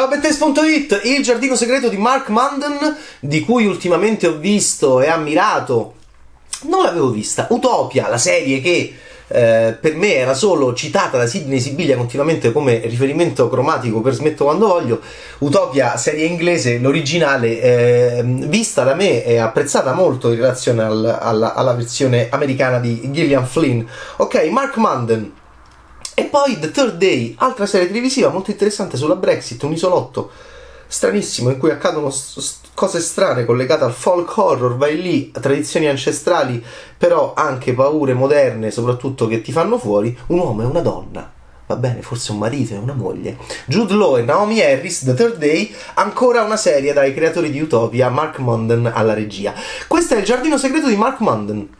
Ciao Bettes.it, il giardino segreto di Mark Munden, di cui ultimamente ho visto e ammirato. Non l'avevo vista. Utopia, la serie che eh, per me era solo citata da Sidney Sibilia continuamente come riferimento cromatico per Smetto quando voglio. Utopia, serie inglese, l'originale, eh, vista da me e apprezzata molto in relazione al, alla, alla versione americana di Gillian Flynn. Ok, Mark Munden e poi The Third Day, altra serie televisiva molto interessante sulla Brexit, un isolotto stranissimo in cui accadono cose strane collegate al folk horror, vai lì, tradizioni ancestrali, però anche paure moderne, soprattutto che ti fanno fuori, un uomo e una donna. Va bene, forse un marito e una moglie. Jude Law e Naomi Harris, The Third Day, ancora una serie dai creatori di Utopia, Mark Munden alla regia. Questo è il giardino segreto di Mark Munden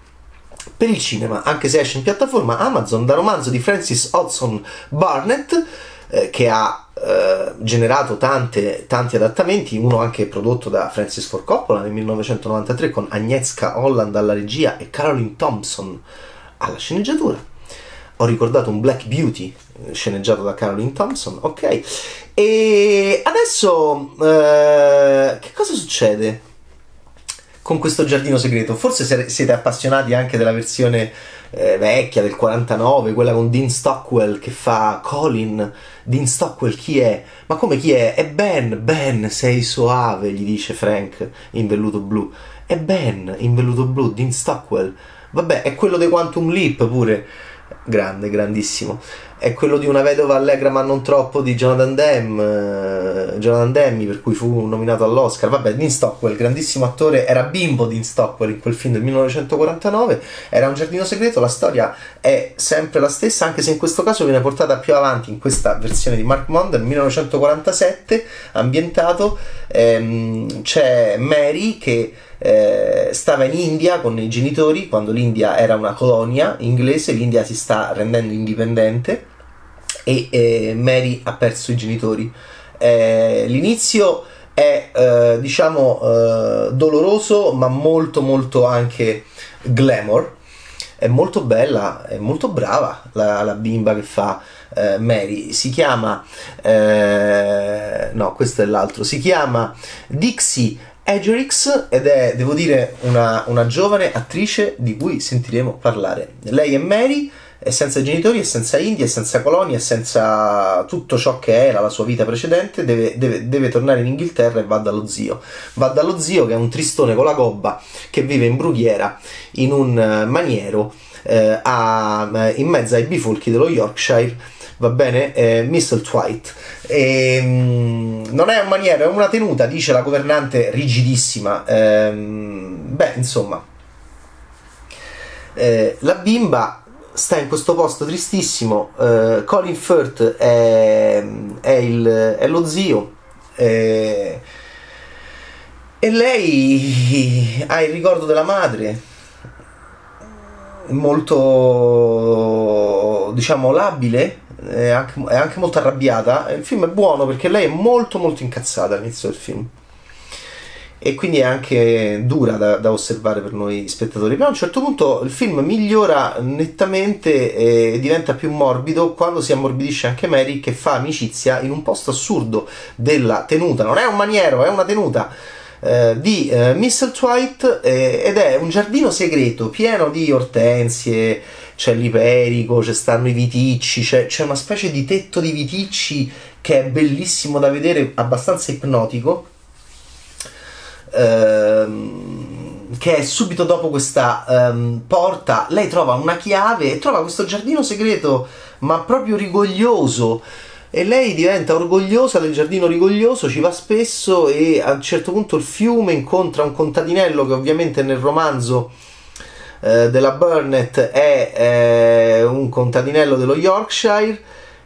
per il cinema, anche se esce in piattaforma Amazon da romanzo di Francis Hodgson Barnett, eh, che ha eh, generato tante, tanti adattamenti, uno anche prodotto da Francis Ford Coppola nel 1993 con Agnieszka Holland alla regia e Caroline Thompson alla sceneggiatura. Ho ricordato un Black Beauty sceneggiato da Caroline Thompson, ok. E adesso eh, che cosa succede? Con questo giardino segreto. Forse siete appassionati anche della versione eh, vecchia del 49, quella con Dean Stockwell che fa Colin. Dean Stockwell chi è? Ma come chi è? È Ben, Ben, sei soave, gli dice Frank in velluto blu. È Ben in velluto blu, Dean Stockwell. Vabbè, è quello dei Quantum Leap pure. Grande, grandissimo è quello di una vedova allegra ma non troppo di Jonathan Demme, eh, Jonathan Demme per cui fu nominato all'Oscar. Vabbè, Dean Stockwell, grandissimo attore, era bimbo Dean Stockwell in quel film del 1949, era un giardino segreto, la storia è sempre la stessa, anche se in questo caso viene portata più avanti in questa versione di Mark Mond del 1947, ambientato, ehm, c'è Mary che eh, stava in India con i genitori quando l'India era una colonia inglese, l'India si sta rendendo indipendente e eh, Mary ha perso i genitori. Eh, l'inizio è eh, diciamo eh, doloroso ma molto molto anche glamour. È molto bella è molto brava la, la bimba che fa eh, Mary. Si chiama eh, no questo è l'altro. Si chiama Dixie Edgerix ed è devo dire una, una giovane attrice di cui sentiremo parlare lei è Mary è senza genitori, è senza India, è senza colonia, è senza tutto ciò che era la sua vita precedente, deve, deve, deve, tornare in Inghilterra e va dallo zio. Va dallo zio che è un tristone con la gobba che vive in brughiera in un eh, maniero eh, a, in mezzo ai bifolchi dello Yorkshire va bene? Eh, Mistletoe. Ehm, non è un maniero, è una tenuta, dice la governante rigidissima. Ehm, beh, insomma, eh, la bimba sta in questo posto tristissimo. Uh, Colin Firth è, è, il, è lo zio. È, e lei ha il ricordo della madre, molto diciamo labile, è anche, è anche molto arrabbiata. Il film è buono perché lei è molto molto incazzata all'inizio del film e quindi è anche dura da, da, osservare per noi spettatori. Però a un certo punto il film migliora nettamente e diventa più morbido quando si ammorbidisce anche Mary che fa amicizia in un posto assurdo della tenuta. Non è un maniero, è una tenuta. Eh, di eh, Mistletoe eh, ed è un giardino segreto pieno di ortensie, c'è l'iperico, ci stanno i viticci, c'è, c'è una specie di tetto di viticci che è bellissimo da vedere, abbastanza ipnotico ehm, che è subito dopo questa ehm, porta, lei trova una chiave e trova questo giardino segreto, ma proprio rigoglioso. E lei diventa orgogliosa del giardino rigoglioso, ci va spesso e a un certo punto il fiume incontra un contadinello che ovviamente nel romanzo eh, della Burnett è eh, un contadinello dello Yorkshire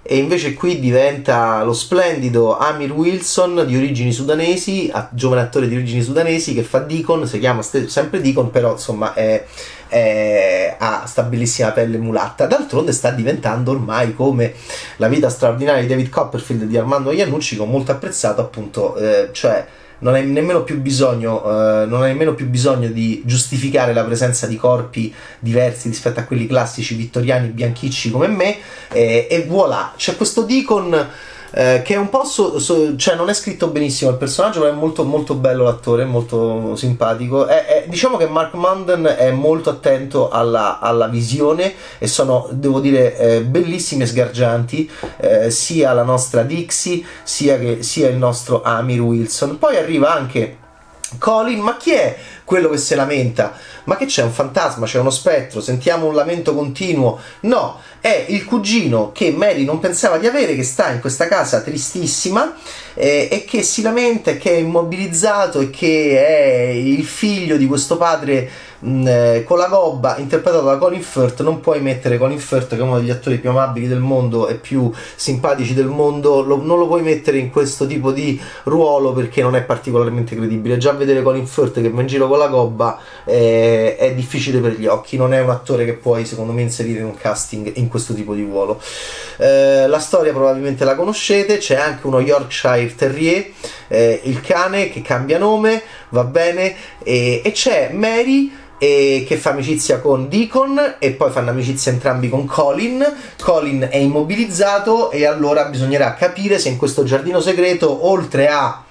e invece qui diventa lo splendido Amir Wilson di origini sudanesi, giovane attore di origini sudanesi che fa Deacon, si chiama sempre Deacon, però insomma è, è, ha sta bellissima pelle mulatta. D'altronde sta diventando ormai come la vita straordinaria di David Copperfield di Armando Iannucci, che ho molto apprezzato appunto, eh, cioè non hai nemmeno più bisogno, uh, non hai nemmeno più bisogno di giustificare la presenza di corpi diversi rispetto a quelli classici vittoriani bianchicci come me e, e voilà, c'è questo Deacon eh, che è un po' so, so, cioè non è scritto benissimo il personaggio, ma è molto, molto bello l'attore, molto simpatico. È, è, diciamo che Mark Munden è molto attento alla, alla visione e sono, devo dire, eh, bellissime e sgargianti, eh, sia la nostra Dixie sia, che, sia il nostro Amir Wilson. Poi arriva anche Colin, ma chi è quello che si lamenta? Ma che c'è un fantasma, c'è uno spettro, sentiamo un lamento continuo? No, è il cugino che Mary non pensava di avere, che sta in questa casa tristissima eh, e che si lamenta, che è immobilizzato e che è il figlio di questo padre mh, eh, con la gobba interpretato da Colin Firth. Non puoi mettere Colin Firth, che è uno degli attori più amabili del mondo e più simpatici del mondo, lo, non lo puoi mettere in questo tipo di ruolo perché non è particolarmente credibile. Già vedere Colin Firth che va in giro con la gobba eh, è difficile per gli occhi, non è un attore che puoi secondo me inserire in un casting in questo tipo di ruolo. Eh, la storia probabilmente la conoscete, c'è anche uno Yorkshire Terrier, eh, il cane che cambia nome, va bene, e, e c'è Mary che fa amicizia con Deacon e poi fanno amicizia entrambi con Colin. Colin è immobilizzato e allora bisognerà capire se in questo giardino segreto, oltre a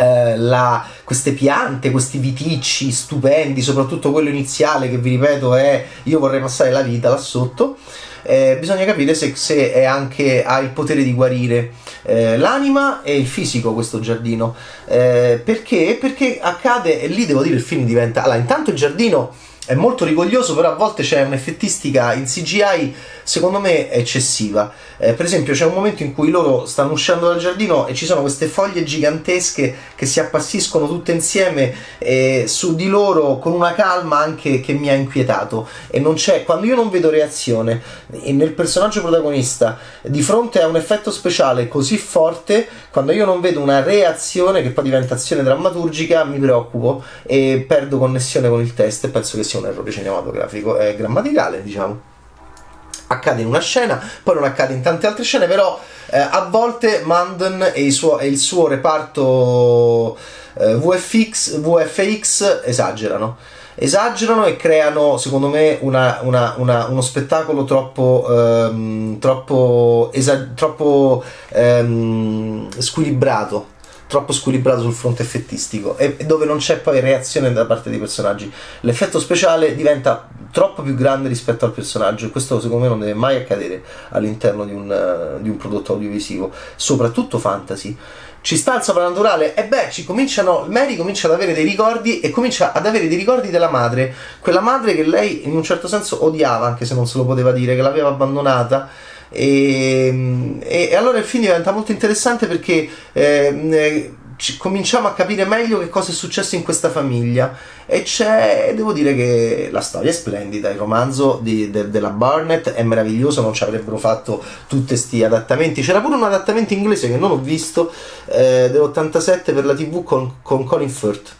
eh, la, queste piante, questi viticci stupendi, soprattutto quello iniziale che vi ripeto è io vorrei passare la vita là sotto eh, bisogna capire se, se anche, ha il potere di guarire eh, l'anima e il fisico questo giardino. Eh, perché? Perché accade, e lì devo dire il film diventa... Allora, intanto il giardino è molto rigoglioso, però a volte c'è un'effettistica in CGI secondo me eccessiva. Eh, per esempio, c'è un momento in cui loro stanno uscendo dal giardino e ci sono queste foglie gigantesche che si appassiscono tutte insieme eh, su di loro con una calma anche che mi ha inquietato. E non c'è, quando io non vedo reazione nel personaggio protagonista di fronte a un effetto speciale così forte, quando io non vedo una reazione che poi diventa azione drammaturgica, mi preoccupo e perdo connessione con il testo e penso che sia un errore cinematografico e grammaticale, diciamo accade in una scena, poi non accade in tante altre scene, però eh, a volte Manden e, suo, e il suo reparto eh, VFX, VFX esagerano. Esagerano e creano, secondo me, una, una, una, uno spettacolo troppo, ehm, troppo, esa- troppo ehm, squilibrato troppo squilibrato sul fronte effettistico e dove non c'è poi reazione da parte dei personaggi. L'effetto speciale diventa troppo più grande rispetto al personaggio e questo secondo me non deve mai accadere all'interno di un, uh, di un prodotto audiovisivo, soprattutto fantasy. Ci sta il soprannaturale? E beh, ci cominciano, Mary comincia ad avere dei ricordi e comincia ad avere dei ricordi della madre, quella madre che lei in un certo senso odiava, anche se non se lo poteva dire, che l'aveva abbandonata e, e, allora il film diventa molto interessante perché eh, cominciamo a capire meglio che cosa è successo in questa famiglia. E c'è, devo dire che la storia è splendida, il romanzo di, de, della Barnett è meraviglioso, non ci avrebbero fatto tutti questi adattamenti, c'era pure un adattamento inglese che non ho visto eh, dell'87 per la tv con, con Colin Firth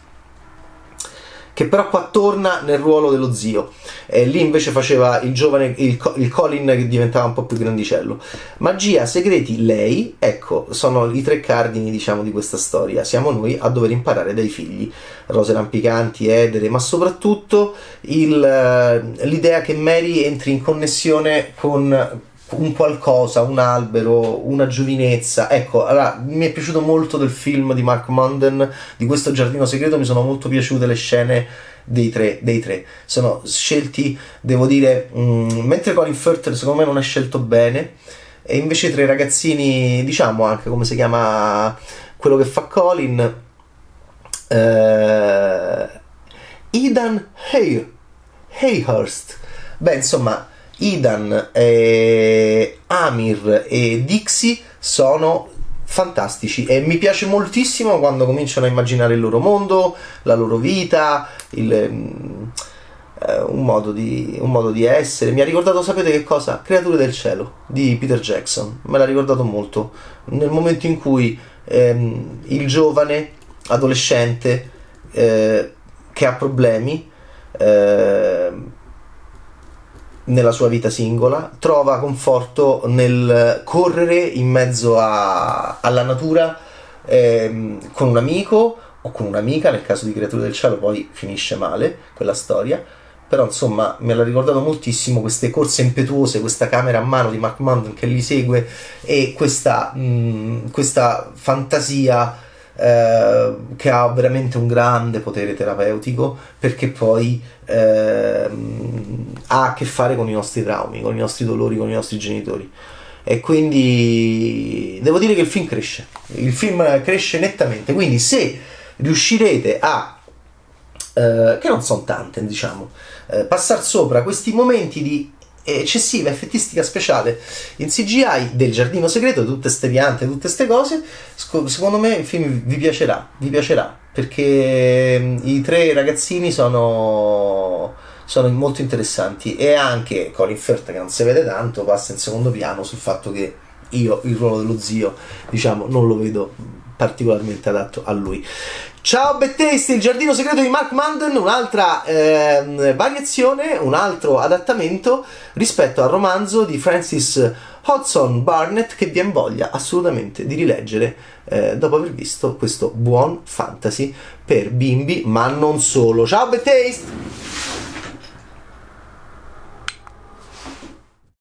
che però qua torna nel ruolo dello zio. E lì invece faceva il giovane, il, il, Colin che diventava un po' più grandicello. Magia, segreti, lei, ecco, sono i tre cardini, diciamo, di questa storia. Siamo noi a dover imparare dai figli. Rose rampicanti, Edere, ma soprattutto il, eh, l'idea che Mary entri in connessione con un qualcosa, un albero, una giovinezza. Ecco, allora, mi è piaciuto molto del film di Mark Munden, di questo giardino segreto, mi sono molto piaciute le scene dei tre, dei tre. Sono scelti, devo dire, mh, mm, mentre Colin Firth secondo me non è scelto bene, e invece tre ragazzini, diciamo anche come si chiama quello che fa Colin, eh, Idan Hay, Hayhurst. Beh, insomma, Idan, eh, Amir e Dixie sono fantastici e mi piace moltissimo quando cominciano a immaginare il loro mondo, la loro vita, il, eh, un, modo di, un, modo di, essere. Mi ha ricordato, sapete che cosa? Creature del cielo di Peter Jackson. Me l'ha ricordato molto. Nel momento in cui ehm, il giovane adolescente eh, che ha problemi eh, nella sua vita singola, trova conforto nel correre in mezzo a, alla natura ehm, con un amico o con un'amica, nel caso di Creature del Cielo poi finisce male quella storia, però insomma me l'ha ricordato moltissimo queste corse impetuose, questa camera a mano di Mark Mandon che li segue e questa, mh, questa fantasia eh, che ha veramente un grande potere terapeutico perché poi eh, ha a che fare con i nostri traumi, con i nostri dolori, con i nostri genitori. E quindi devo dire che il film cresce, il film cresce nettamente. Quindi se riuscirete a eh, che non sono tante, diciamo, eh, passare sopra questi momenti di eccessiva effettistica speciale in CGI del giardino segreto, tutte ste piante, tutte queste cose. Secondo me il film vi piacerà, vi piacerà perché mm, i tre ragazzini sono, sono molto interessanti e anche Colin Firth che non si vede tanto passa in secondo piano sul fatto che io il ruolo dello zio diciamo non lo vedo particolarmente adatto a lui Ciao Bettesti, il giardino segreto di Mark Manden, un'altra eh, variazione, un altro adattamento rispetto al romanzo di Francis Hodgson Barnett che vi invoglia assolutamente di rileggere eh, dopo aver visto questo buon fantasy per bimbi, ma non solo. Ciao Bettaste!